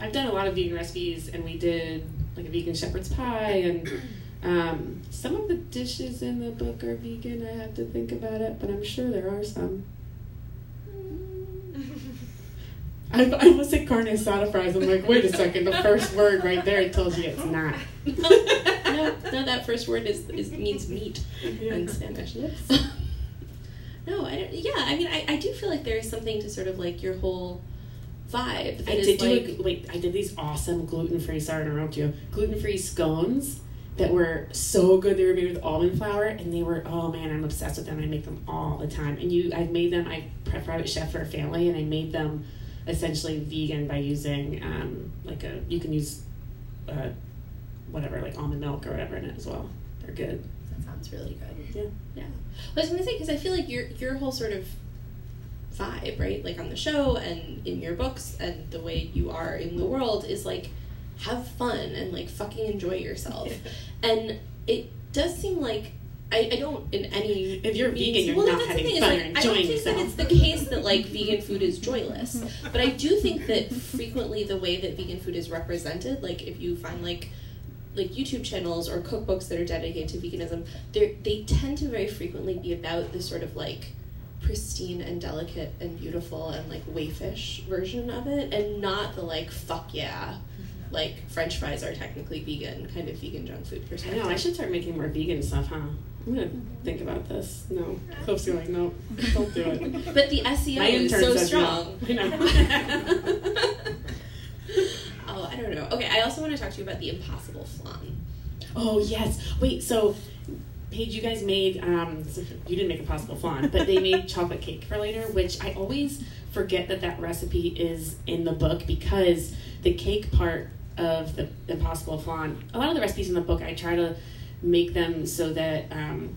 I've done a lot of vegan recipes, and we did like a vegan shepherd's pie, and Um, some of the dishes in the book are vegan. I have to think about it, but I'm sure there are some. I, I almost said carne asada fries. I'm like, wait a second. The first word right there tells you it's not. no, no, that first word is, is means meat in Spanish. no, I don't. Yeah, I mean, I, I do feel like there is something to sort of like your whole vibe. That I is did do like, a, wait. I did these awesome gluten free. Sorry to interrupt you. Gluten free scones that were so good. They were made with almond flour, and they were oh man, I'm obsessed with them. I make them all the time. And you, I've made them. I private chef for a family, and I made them essentially vegan by using um, like a you can use uh, whatever like almond milk or whatever in it as well. They're good. That sounds really good. Yeah. Yeah. Well, I was gonna say because I feel like your your whole sort of vibe, right? Like on the show and in your books and the way you are in the world is like have fun and like fucking enjoy yourself. and it does seem like I, I don't in any If you're means- vegan, you're well, not that's the having thing, is, fun like, or I don't think that it's the case that like vegan food is joyless, but I do think that frequently the way that vegan food is represented, like if you find like like YouTube channels or cookbooks that are dedicated to veganism, they they tend to very frequently be about the sort of like pristine and delicate and beautiful and like wayfish version of it, and not the like fuck yeah, like French fries are technically vegan kind of vegan junk food I perspective. know. I should start making more vegan stuff, huh? I'm gonna think about this. No, Hope's going. No, don't do it. But the SEO My is so strong. no. I know. oh, I don't know. Okay, I also want to talk to you about the impossible flan. Oh yes. Wait. So, Paige, you guys made um, you didn't make Impossible flan, but they made chocolate cake for later, which I always forget that that recipe is in the book because the cake part of the Impossible flan, a lot of the recipes in the book, I try to make them so that um,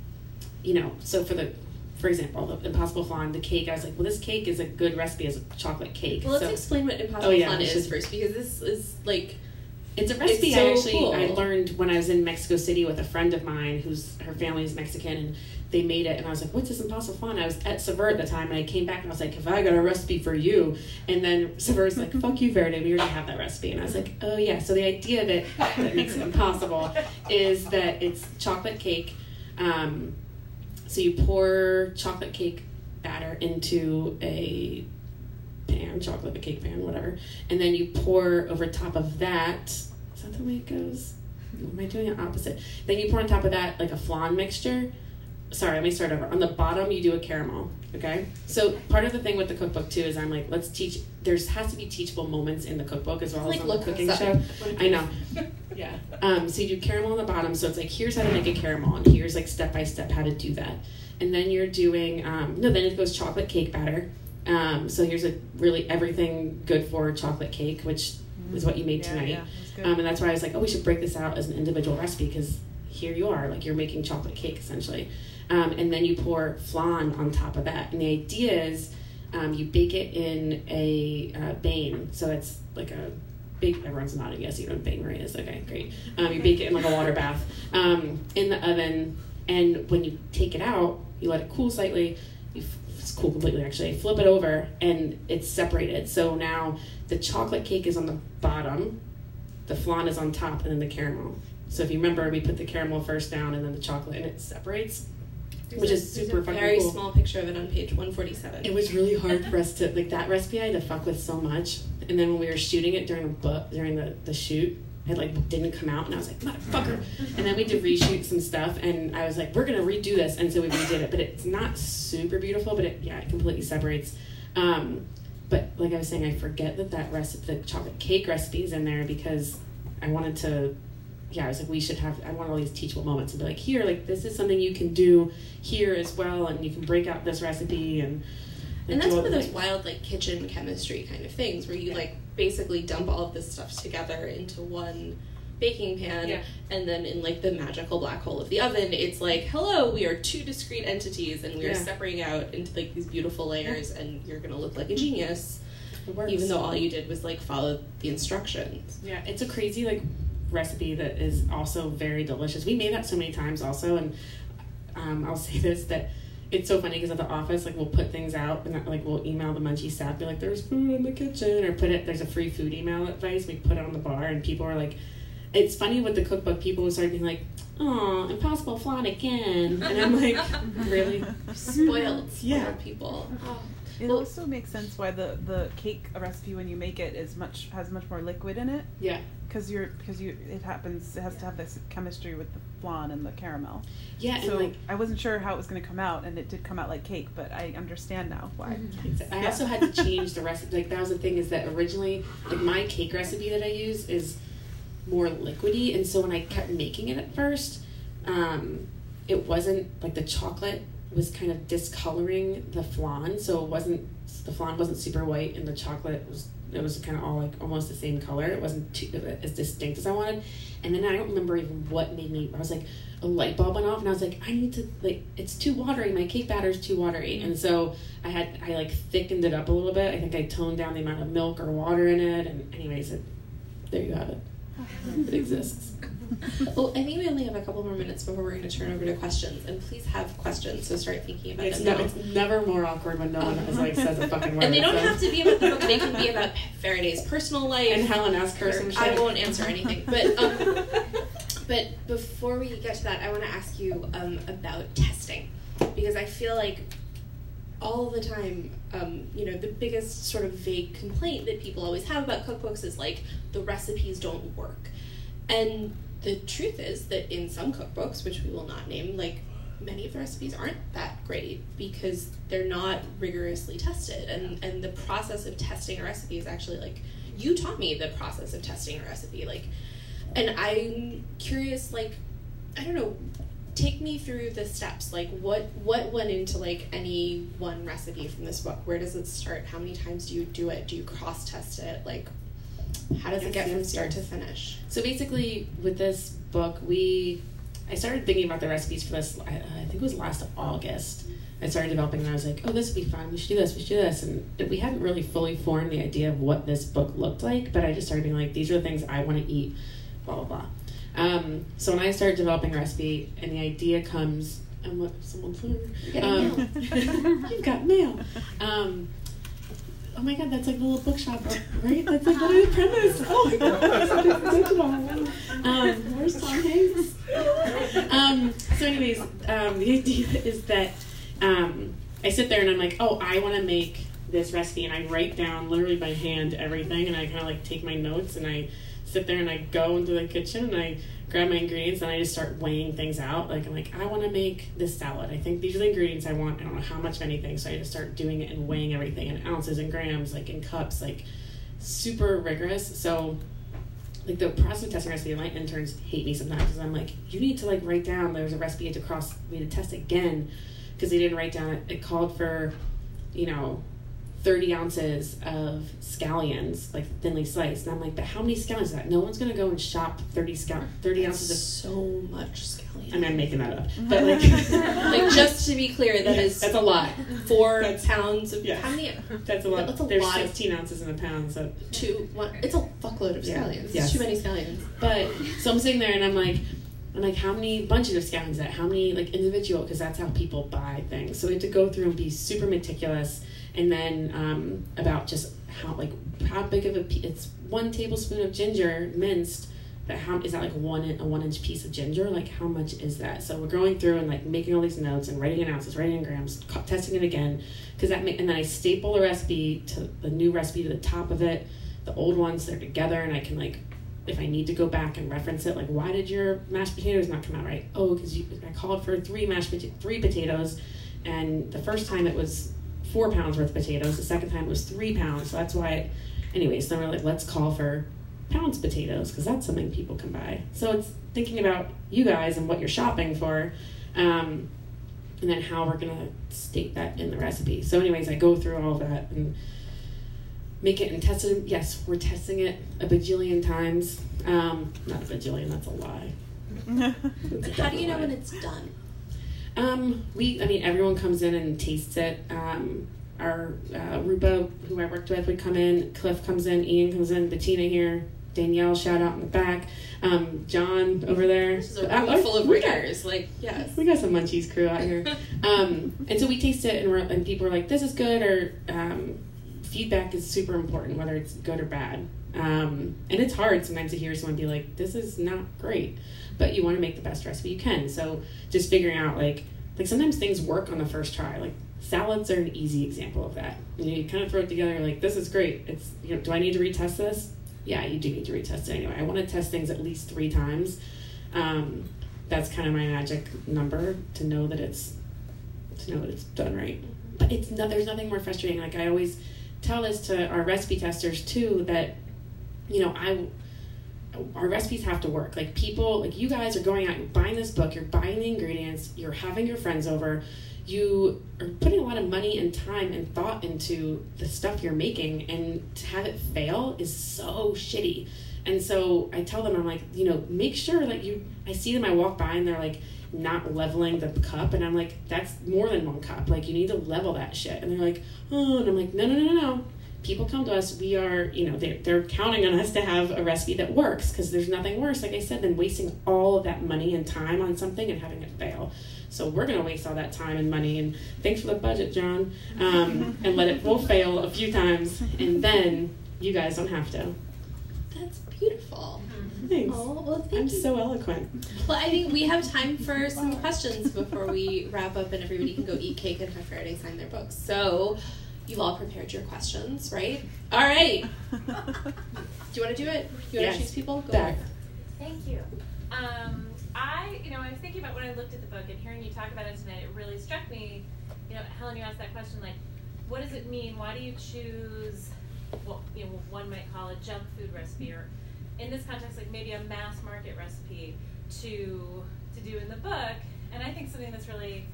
you know. So for the for example, the Impossible flan, the cake, I was like, well, this cake is a good recipe as a chocolate cake. Well, let's so, explain what impossible Oh, yeah, flan is should- first, because this is like It's a recipe so I actually cool. I learned when I was in Mexico City with a friend of mine who's her family is Mexican and they made it and I was like, What's this impossible flan? I was at Saveur at the time and I came back and I was like, Have I got a recipe for you? And then Saveur's like, Fuck you, Farideh, we already have that recipe and I was like, Oh yeah, so the idea of it that makes it impossible is that it's chocolate cake. Um, so you pour chocolate cake batter into a pan, chocolate cake pan, whatever, and then you pour over top of that. Is that the way it goes? Am I doing it opposite? Then you pour on top of that like a flan mixture. Sorry, let me start over. On the bottom, you do a caramel. Okay, so part of the thing with the cookbook too is I'm like, let's teach. There's has to be teachable moments in the cookbook as well Like, as on the look cooking this show. I know. Yeah. Um, so you do caramel on the bottom. So it's like here's how to make a caramel, and here's like step by step how to do that. And then you're doing um, no, then it goes chocolate cake batter. Um, so here's a really everything good for chocolate cake, which is what you made Yeah, tonight. yeah. Um, and that's why I was like, oh, we should break this out as an individual recipe because here you are, like you're making chocolate cake essentially. Um, and then you pour flan on top of that. And the idea is um, you bake it in a uh, bain. So it's like a big, everyone's nodding, yes, you know what bain is. Okay, great. Um, you bake it in like a water bath um, in the oven. And when you take it out, you let it cool slightly. You it's cool completely actually. Flip it over and it's separated. So now the chocolate cake is on the bottom, the flan is on top, and then the caramel. So if you remember, we put the caramel first down and then the chocolate, and it separates. There's Which a- is there's super a fucking very cool. small picture of it on page 147. It was really hard for us to like that recipe. I had to fuck with so much, and then when we were shooting it during the book during the the shoot, it like didn't come out, and I was like motherfucker. And then we had to reshoot some stuff, and I was like, we're gonna redo this, and so we redid it. But it's not super beautiful, but it yeah, it completely separates. Um, but like I was saying, I forget that that recipe, the chocolate cake recipe, is in there because I wanted to. Yeah, I was like, we should have. I want all these teachable moments and be like, here, like this is something you can do here as well, and you can break out this recipe and. and do that's one of those things. wild like kitchen chemistry kind of things where you like basically dump all of this stuff together into one baking pan Yeah. and then in like the magical black hole of the oven it's like hello we are two discrete entities and we are Yeah. separating out into like these beautiful layers and you're gonna look like a genius It works. even though all you did was like follow the instructions Yeah, it's a crazy like recipe that is also very delicious. We made that so many times also, and um, I'll say this that it's so funny because at the office like we'll put things out and like we'll email the munchie staff be like there's food in the kitchen or put it there's a free food email advice we put it on the bar and people are like it's funny with the cookbook. People started being like, "Oh, impossible flan again," and I'm like, "Really?" Spoiled Yeah. yeah. people. Oh. It Well- also makes sense why the, the cake recipe when you make it is much has much more liquid in it Yeah, because you're because you it happens it has to have this chemistry with the flan and the caramel. yeah, so and like I wasn't sure how it was going to come out, and it did come out like cake, but I understand now why. I Yeah. also had to change the recipe. Like that was the thing is that originally, like my cake recipe that I use is more liquidy, and so when I kept making it at first, um, it wasn't like the chocolate was kind of discoloring the flan, so it wasn't the flan wasn't super white, and the chocolate was it was kind of all like almost the same color. It wasn't too, uh, as distinct as I wanted, and then I don't remember even what made me. I was like a light bulb went off, and I was like, I need to like it's too watery. My cake batter is too watery, mm-hmm. and so I had I like thickened it up a little bit. I think I toned down the amount of milk or water in it, and anyways, it, there you have it. It exists. Well, I think we only have a couple more minutes before we're going to turn over to questions, and please have questions. So start thinking about It's, them now. it's never more awkward when no one is like says a fucking word. and they don't have to be about the book; they can be about Farideh's personal life. And Helen asked her some shit. I won't answer anything, but um, but before we get to that, I want to ask you um, about testing because I feel like all the time, um, you know, the biggest sort of vague complaint that people always have about cookbooks is like the recipes don't work, and the truth is that in some cookbooks, which we will not name, like many of the recipes aren't that great because they're not rigorously tested. And and the process of testing a recipe is actually like you taught me the process of testing a recipe. Like and i'm curious like i don't know take me through the steps. Like what what went into like any one recipe from this book? Where does it start? How many times do you do it? Do you cross test it? Like how does it Yes, get from start yes. to finish So basically, with this book, we I started thinking about the recipes for this. I, I think it was last August. I started developing, and I was like, "Oh, this would be fun. We should do this. We should do this." And we hadn't really fully formed the idea of what this book looked like, but I just started being like, "These are the things I want to eat." Blah blah blah. Um, so when I started developing a recipe, and the idea comes, and what someone's um, You've got mail. Um, oh my god, that's like the little bookshop, right? That's like literally the premise. Oh my god, that's so. Um, where's Tom Hanks? Um, so, anyways, um, the idea is that um, I sit there and I'm like, oh, I want to make this recipe, and I write down literally by hand everything, and I kind of like take my notes, and I sit there and I go into the kitchen and I grab my ingredients and I just start weighing things out. Like I'm like, I want to make this salad. I think these are the ingredients I want. I don't know how much of anything, so I just start doing it and weighing everything in ounces and grams, like in cups, like super rigorous. So like the process of testing recipe, my interns hate me sometimes because I'm like, you need to like write down. There was a recipe to cross, had to test again because they didn't write down. It, it called for, you know, 30 ounces of scallions, like thinly sliced. And I'm like, but how many scallions is that? No one's gonna go and shop 30 scal- 30 ounces of. so much scallion I mean, I'm making that up, but like, like just to be clear that Yeah, is that's a lot. four That's- pounds of yeah. how many That's a lot. That's a There's lot of- 16 ounces in a pound, so two one it's a fuckload of Yeah. scallions Yes. it's too many scallions But so I'm sitting there and I'm like, I'm like, how many bunches of scallions is that? How many like individual? Because that's how people buy things. So we have to go through and be super meticulous, and then um, about just how like how big of a it's one tablespoon of ginger minced. But how is that like one a one inch piece of ginger? Like how much is that? So we're going through and like making all these notes and writing in ounces, writing in grams, testing it again, because that and then I staple the recipe to the new recipe to the top of it. The old ones they're together, and I can like if I need to go back and reference it, like why did your mashed potatoes not come out right? Oh, because I called for three mashed three potatoes, and the first time it was four pounds worth of potatoes. The second time it was three pounds. So that's why. It, anyways, then we're like, let's call for pounds potatoes because that's something people can buy. So it's thinking about you guys and what you're shopping for. Um, and then how we're gonna state that in the recipe. So, anyways, I go through all of that and make it and test it. Yes, we're testing it a bajillion times. Um, not a bajillion. That's a lie. That's how do you know double when it's done Um, we, I mean, everyone comes in and tastes it. Um, our uh, Rupa, who I worked with, would come in. Cliff comes in. Ian comes in. Bettina here. Danielle, shout out in the back. Um, John over there. this is a Uh, room full of got- like yes we got some munchies crew out here. Um, and so we taste it, and, we're, and people are like, "This is good," or um, feedback is super important, whether it's good or bad. Um, and it's hard sometimes to hear someone be like, "This is not great," but you want to make the best recipe you can. So just figuring out like like sometimes things work on the first try. Like salads are an easy example of that. You, know, you kind of throw it together, like this is great. It's you know, do I need to retest this? Yeah, you do need to retest it anyway. I want to test things at least three times. Um, that's kind of my magic number to know that it's to know that it's done right. But it's no, there's nothing more frustrating. Like I always tell this to our recipe testers too that you know I our recipes have to work. Like people, like you guys are going out, you're buying this book, you're buying the ingredients, you're having your friends over, you are putting a lot of money and time and thought into the stuff you're making, and to have it fail is so shitty. And so I tell them, I'm like, you know, make sure that you. I see them, I walk by, and they're like not leveling the cup, and I'm like, that's more than one cup. Like you need to level that shit. And they're like, oh, and I'm like, no, no, no, no, no people come to us we are you know they're, they're counting on us to have a recipe that works because there's nothing worse like i said than wasting all of that money and time on something and having it fail so we're going to waste all that time and money and thanks for the budget john um, and let it we'll fail a few times and then you guys don't have to that's beautiful Thanks. Oh, well, thank I'm you. so eloquent. Well, I think we have time for some questions before we wrap up and everybody can go eat cake and have Farideh sign their books. So, You've all prepared your questions, right? All right. do you want to do it? Do you want yes. to choose people? Go Back. Thank you. Um, I, you know, I was thinking about when I looked at the book and hearing you talk about it tonight, it really struck me. You know, Helen, you asked that question, like, what does it mean? Why do you choose what you know one might call a junk food recipe, or in this context, like maybe a mass market recipe to to do in the book? And I think something that's really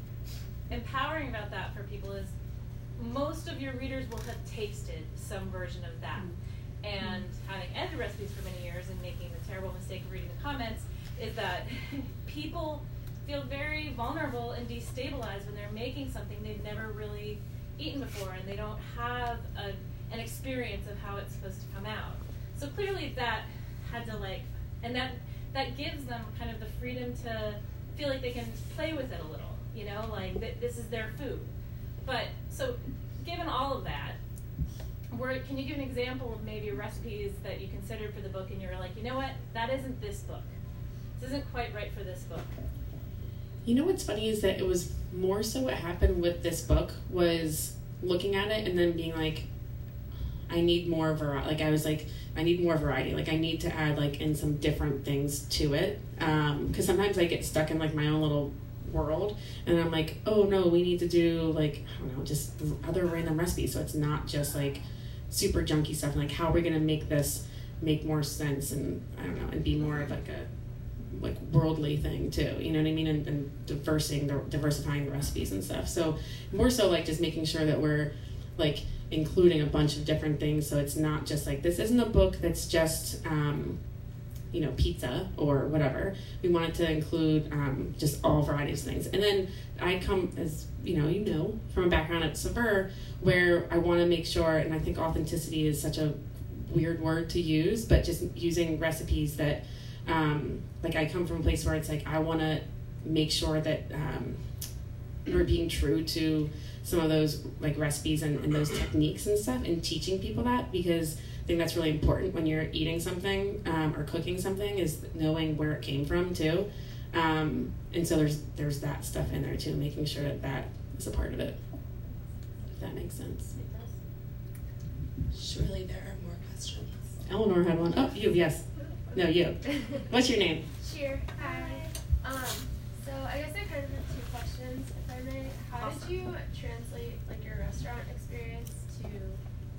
empowering about that for people is most of your readers will have tasted some version of that. Mm-hmm. And having edited recipes for many years and making the terrible mistake of reading the comments is that people feel very vulnerable and destabilized when they're making something they've never really eaten before and they don't have a, an experience of how it's supposed to come out. So clearly that had to like, and that that gives them kind of the freedom to feel like they can play with it a little, you know, like th- this is their food. But so, given all of that, can you give an example of maybe recipes that you considered for the book, and you're like, you know what, that isn't this book. This isn't quite right for this book. You know what's funny is that it was more so what happened with this book was looking at it and then being like, I need more variety. Like I was like, I need more variety. Like I need to add like in some different things to it. Um, because sometimes I get stuck in like my own little world. And i'm like oh no we need to do like i don't know just other random recipes so it's not just like super junky stuff. Like how are we going to make this make more sense and i don't know and be more of like a like worldly thing too? You know what i mean? And, and diversing the, diversifying the recipes and stuff. So more so like just making sure that we're like including a bunch of different things. So it's not just like this isn't a book that's just um, you know, pizza or whatever. We wanted to include um, just all varieties of things. And then I come, as you know, you know, from a background at Saveur, where I want to make sure, and I think authenticity is such a weird word to use, but just using recipes that, um, like, I come from a place where it's like I want to make sure that um, we're being true to some of those like recipes and, and those techniques and stuff, and teaching people that because I think that's really important when you're eating something um, or cooking something is knowing where it came from too. Um, and so there's there's that stuff in there too, making sure that that is a part of it. If that makes sense. Surely there are more questions. Eleanor had one. Oh, you yes. No, you. What's your name? Cheer. Hi. Um, so I guess I kind of have two questions, if I may. How awesome. did you translate like your restaurant experience to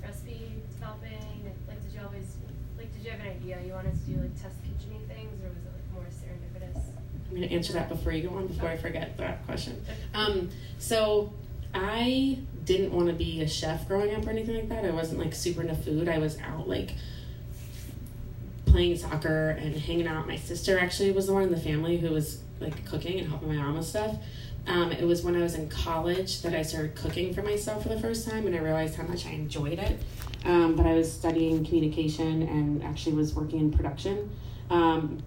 recipe developing? Like, did you always like? Did you have an idea you wanted to do like test kitcheny things, or was it like more serendipitous? I'm going to answer that before you go on, before I forget that question. Um, so I didn't want to be a chef growing up or anything like that. I wasn't like super into food. I was out like playing soccer and hanging out. My sister actually was the one in the family who was like cooking and helping my mom with stuff. Um, it was when I was in college that I started cooking for myself for the first time, and I realized how much I enjoyed it. Um, but I was studying communication and actually was working in production. Um,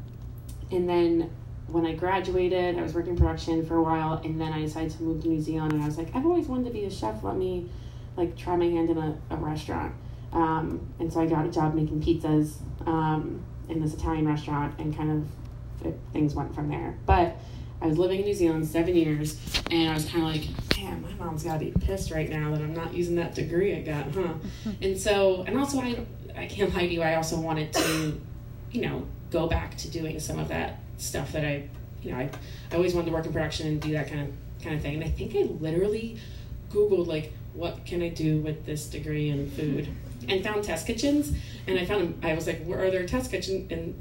and then when I graduated, I was working production for a while, and then I decided to move to New Zealand. And I was like, I've always wanted to be a chef. Let me like try my hand in a, a restaurant. Um, and so I got a job making pizzas um, in this Italian restaurant, and kind of it, things went from there. But I was living in New Zealand seven years, and I was kind of like, damn, my mom's got to be pissed right now that I'm not using that degree I got, huh? and so, and also, I, I can't lie to you, I also wanted to, you know, go back to doing some of that stuff that I, you know, I, I always wanted to work in production and do that kind of kind of thing. And I think I literally Googled like, what can I do with this degree in food? And found test kitchens, and I found I was like, where are there test kitchen in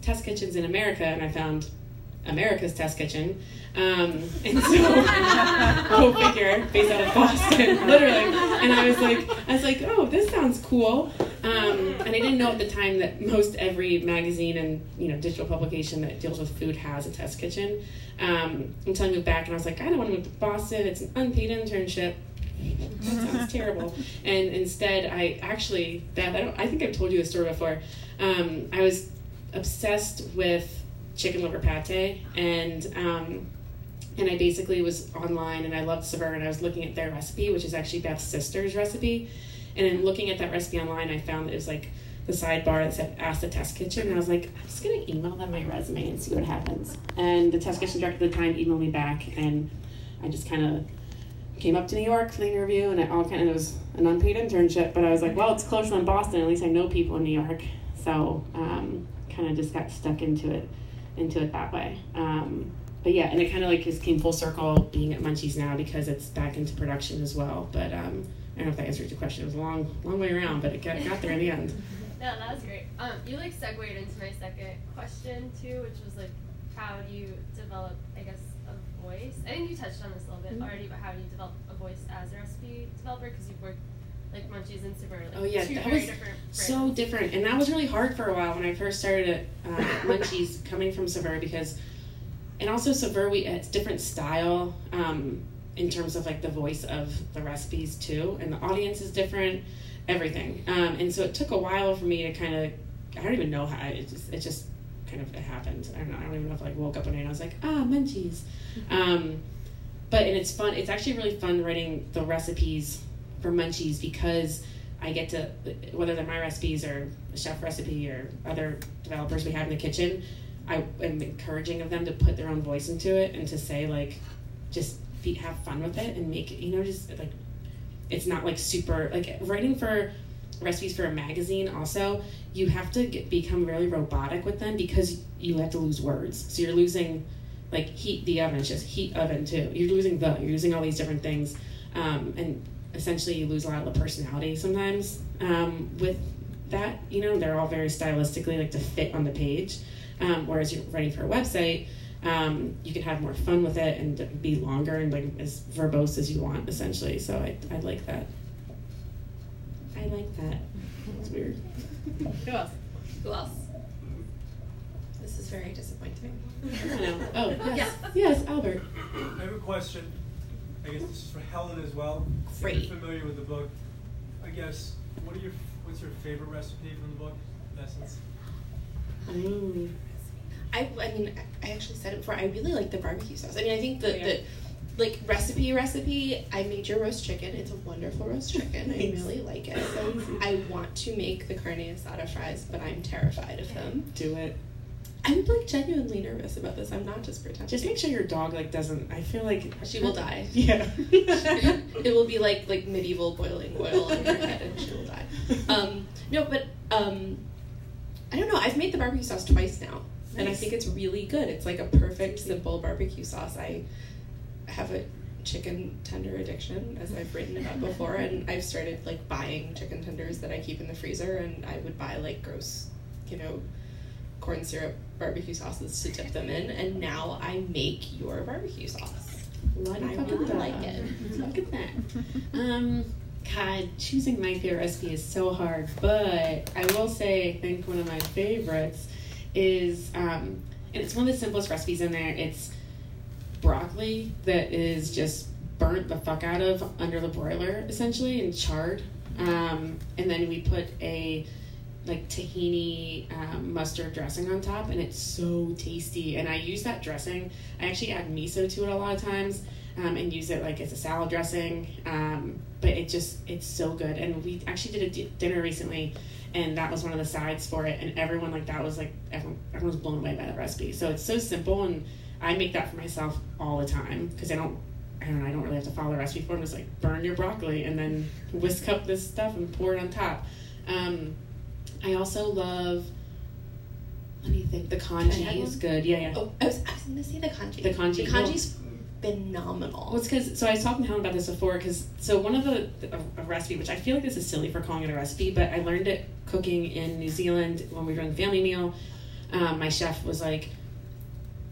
test kitchens in America? And I found America's Test Kitchen. Um, and so, go figure, based out of Boston, literally. And I was like, I was like, oh, this sounds cool. Um, and I didn't know at the time that most every magazine and you know digital publication that deals with food has a test kitchen. Um, until I moved back, and I was like, I don't want to move to Boston. It's an unpaid internship. That sounds terrible. And instead, I actually, Beth, I don't. I think I've told you this story before. Um, I was obsessed with chicken liver pate, and um, and I basically was online and I loved Saveur and I was looking at their recipe, which is actually Beth's sister's recipe. And in looking at that recipe online, I found that it was like the sidebar that said "Ask the Test Kitchen," and I was like, I'm just gonna email them my resume and see what happens. And the Test Kitchen director at the time emailed me back, and I just kind of came up to New York for the interview, and it all kind of was an unpaid internship, but I was like, well, it's closer than Boston. At least I know people in New York, so um, kind of just got stuck into it into it that way. Um, but yeah, and it kind of like just came full circle being at Munchies now because it's back into production as well. But um, I don't know if that answered your question. It was a long, long way around, but it got, got there in the end. No, that was great. Um, you like segued into my second question too, which was like, how do you develop, I guess, a voice? I think you touched on this a little bit mm-hmm. already, but how do you develop a voice as a recipe developer? Because you've worked like Munchies and Saveur. Like oh yeah, that was so different, and that was really hard for a while when I first started at uh, Munchies, coming from Saveur because, and also Saveur, we it's different style um, in terms of like the voice of the recipes too, and the audience is different, everything, um, and so it took a while for me to kind of, I don't even know how it just it just kind of it happened. I don't know. I don't even know if I like woke up one day and I was like, ah, Munchies. Mm-hmm. Um, but and it's fun. It's actually really fun writing the recipes for munchies because I get to whether they're my recipes or chef recipe or other developers we have in the kitchen, I am encouraging of them to put their own voice into it and to say like, just be, have fun with it and make it. You know, just like it's not like super like writing for recipes for a magazine. Also, you have to get, become really robotic with them because you have to lose words. So you're losing like heat the oven. It's just heat oven too. You're losing the. You're using all these different things, um, and essentially you lose a lot of the personality sometimes um, with that. You know, they're all very stylistically like to fit on the page. Um, whereas you're writing for a website, um, you can have more fun with it and be longer and like as verbose as you want, essentially. So I, I like that. I like that. It's weird. Who else? Who else? This is very disappointing. I know. Oh, yes. Yes, Albert. I have a question. I guess this is for Helen as well. Great. You're familiar with the book. I guess what are your what's your favorite recipe from the book? In essence. Mm. I, I mean, I actually said it before. I really like the barbecue sauce. I mean, I think the, yeah. the like recipe recipe. I made your roast chicken. It's a wonderful roast chicken. I really like it. I want to make the carne asada fries, but I'm terrified of them. Do it. I'm like genuinely nervous about this. I'm not just pretending. Just make sure your dog like doesn't. I feel like she will die. Yeah. it will be like like medieval boiling oil on her head, and she will die. Um, no, but um, I don't know. I've made the barbecue sauce twice now, nice. and I think it's really good. It's like a perfect simple barbecue sauce. I have a chicken tender addiction, as I've written about before, and I've started like buying chicken tenders that I keep in the freezer, and I would buy like gross, you know corn syrup barbecue sauces to dip them in, and now I make your barbecue sauce. and I really like it. Look at that. Um, God, choosing my favorite recipe is so hard, but I will say I think one of my favorites is, um, and it's one of the simplest recipes in there. It's broccoli that is just burnt the fuck out of under the broiler, essentially, and charred. Um, and then we put a like tahini um, mustard dressing on top, and it's so tasty. And I use that dressing. I actually add miso to it a lot of times, um, and use it like as a salad dressing. Um, but it just it's so good. And we actually did a dinner recently, and that was one of the sides for it. And everyone like that was like everyone, was blown away by the recipe. So it's so simple, and I make that for myself all the time because I don't. I don't know. I don't really have to follow the recipe for it. Just like burn your broccoli and then whisk up this stuff and pour it on top. Um, I also love. Let me think. The Can I add congee is good. Yeah, yeah. Oh, I was, I was to say the congee. The congee, The congee's phenomenal. Well, it's because so I was talking to Helen about this before. Because so one of the a, a recipe, which I feel like this is silly for calling it a recipe, but I learned it cooking in New Zealand when we were doing the family meal. Um, my chef was like,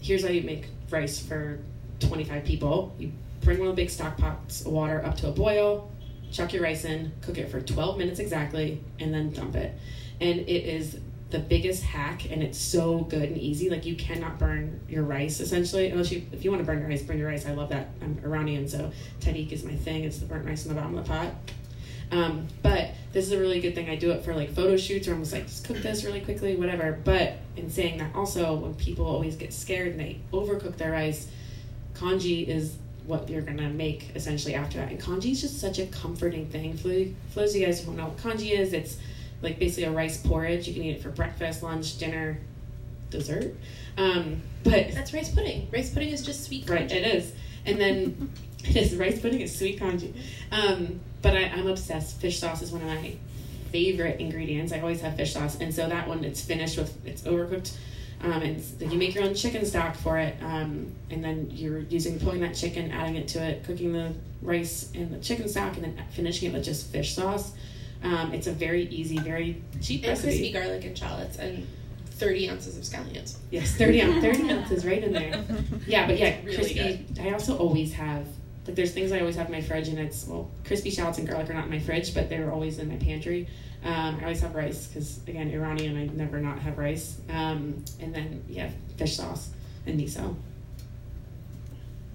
"Here's how you make rice for 25 people. You bring one of the big stock pots of water up to a boil, chuck your rice in, cook it for 12 minutes exactly, and then dump it. And it is the biggest hack, and it's so good and easy. Like you cannot burn your rice essentially, unless you if you want to burn your rice, burn your rice. I love that. I'm Iranian, so tahdig is my thing. It's the burnt rice in the bottom of the pot. Um, but this is a really good thing. I do it for like photo shoots, or I'm just like, just cook this really quickly, whatever. But in saying that, also when people always get scared and they overcook their rice, congee is what you're gonna make essentially after that. And congee is just such a comforting thing. For, those of you guys who don't know what congee is, it's like basically a rice porridge. You can eat it for breakfast, lunch, dinner, dessert. Um, but That's rice pudding. Rice pudding is just sweet Right, it is. And then it is rice pudding is sweet congee. Um, but I, I'm obsessed. Fish sauce is one of my favorite ingredients. I always have fish sauce, and so that one it's finished with it's overcooked. Um, and you make your own chicken stock for it, um, and then you're using pulling that chicken, adding it to it, cooking the rice and the chicken stock, and then finishing it with just fish sauce. Um, it's a very easy, very cheap And recipe. crispy garlic and shallots and 30 ounces of scallions. Yes, 30 ounce, 30 ounces right in there. Yeah, but yeah, really crispy. I also always have, like, there's things I always have in my fridge, and it's, well, crispy shallots and garlic are not in my fridge, but they're always in my pantry. Um, I always have rice, because, again, Iranian, I never not have rice. Um, and then, yeah, fish sauce and miso.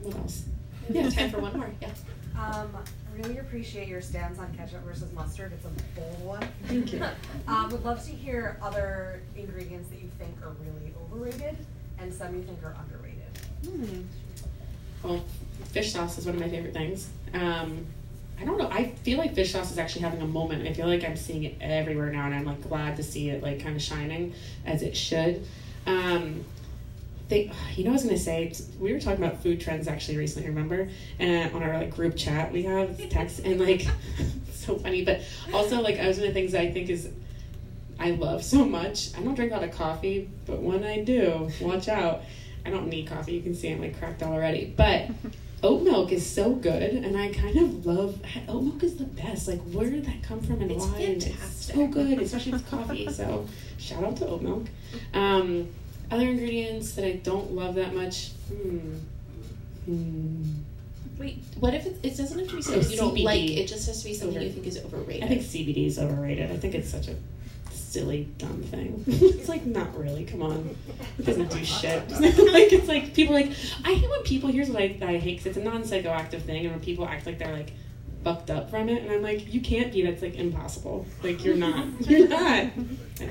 What else? We have time for one more. Yeah. Um, I really appreciate your stance on ketchup versus mustard. It's a bold one. Thank you. um, would love to hear other ingredients that you think are really overrated and some you think are underrated. Hmm. Well, fish sauce is one of my favorite things. Um, I don't know. I feel like fish sauce is actually having a moment. I feel like I'm seeing it everywhere now, and I'm like glad to see it like kind of shining as it should. Um, they, you know, I was gonna say we were talking about food trends actually recently. Remember, and on our like group chat we have text and like so funny. But also like I was one of the things I think is I love so much. I don't drink a lot of coffee, but when I do, watch out. I don't need coffee. You can see I'm like cracked already. But oat milk is so good, and I kind of love oat milk. Is the best. Like, where did that come from, and It's why? Fantastic. so good, especially with coffee. So, shout out to oat milk. Um, other ingredients that I don't love that much. Hmm. Hmm. Wait, what if it, it doesn't have to be Oh, something you don't CBD. like? It just has to be something you think is overrated. I think CBD is overrated. I think it's such a silly, dumb thing. it's like not really. Come on, it doesn't do shit. like it's like people are like I hate when people. Here's what I, I hate 'cause it's a non psychoactive thing, and when people act like they're like fucked up from it, and I'm like, you can't be. That's like impossible. Like you're not. You're not. I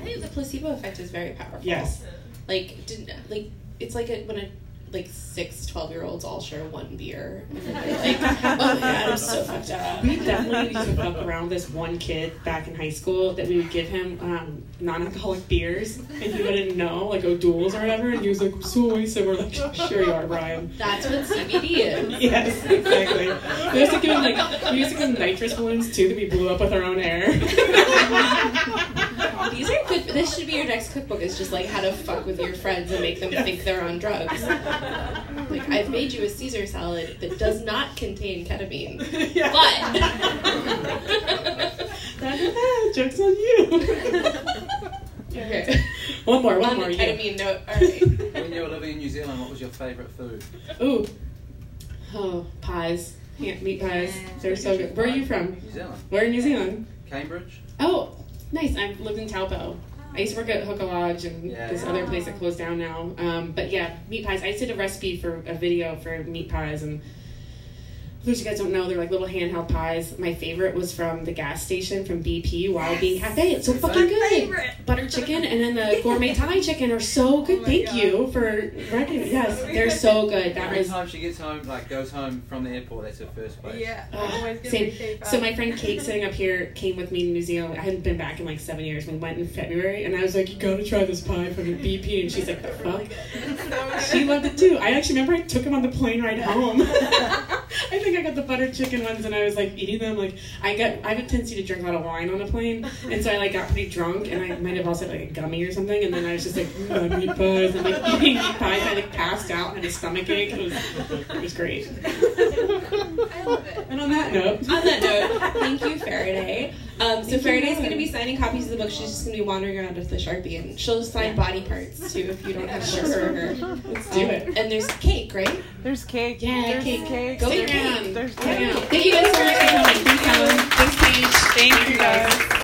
think the placebo effect is very powerful. Yes. Like, didn't like it's like a, when a like six 12 year olds all share one beer. And they're like, oh god, I'm so fucked up. We definitely used to fuck around with this one kid back in high school that we would give him um, non-alcoholic beers, and he wouldn't know, like O'Doul's or whatever, and he was like, "I'm so wasted." We're like, "Sure you are, Brian." That's what CBD is. Yes, exactly. We used to give him like we used to give him nitrous balloons too that we blew up with our own air. These. This should be your next cookbook. Is just like how to fuck with your friends and make them Yeah. think they're on drugs. Like I've made you a Caesar salad that does not contain ketamine, Yeah. but That- eh, jokes on you. okay. One more, one On more. the You. ketamine note. All right. When you were living in New Zealand, what was your favourite food? Ooh. Oh, pies. Yeah, meat pies. They're so good. Where are you from? New Zealand. Where in New Zealand? Cambridge? Oh, nice. I've lived in Taupo. I used to work at Huka Lodge and Yeah. this other place that closed down now. Um, but yeah, meat pies. I did a recipe for a video for meat pies and those of you guys don't know, they're like little handheld pies. My favorite was from the gas station from BP Wild Bean Cafe. It's so fucking good. favorite. Butter chicken and then the gourmet Thai chicken are so good. Oh Thank God. you for recognizing. Yes, they're so good. That Every was time she gets home, like goes home from the airport, that's her first place. Yeah. Oh, always same. So my friend Kate sitting up here came with me to New Zealand. I hadn't been back in like seven years. We went in February, and I was like, "You gotta try this pie from BP." And she's like, "The fuck." She loved it too. I actually remember I took him on the plane ride home. I think I got the butter chicken ones, and I was like eating them. Like I got, I have a tendency to drink a lot of wine on a plane, and so I like got pretty drunk, and I might have also had like a gummy or something. And then I was just like, mm, meat pies. I'm like eating meat pies. I like passed out and had a stomach ache. It was, it was great. I love it. And on that note, On that note, thank you, Farideh. Um, so Farideh's going to be signing copies of the book. She's just going to be wandering around with the sharpie, and she'll sign body parts too if you don't have books for her. let's do Um, it. And there's cake, right? There's cake. Yeah, there's cake. cake. Go there's around. There's cake. Thank you guys so much for coming. Thanks, Thanks, Paige. Thank you guys.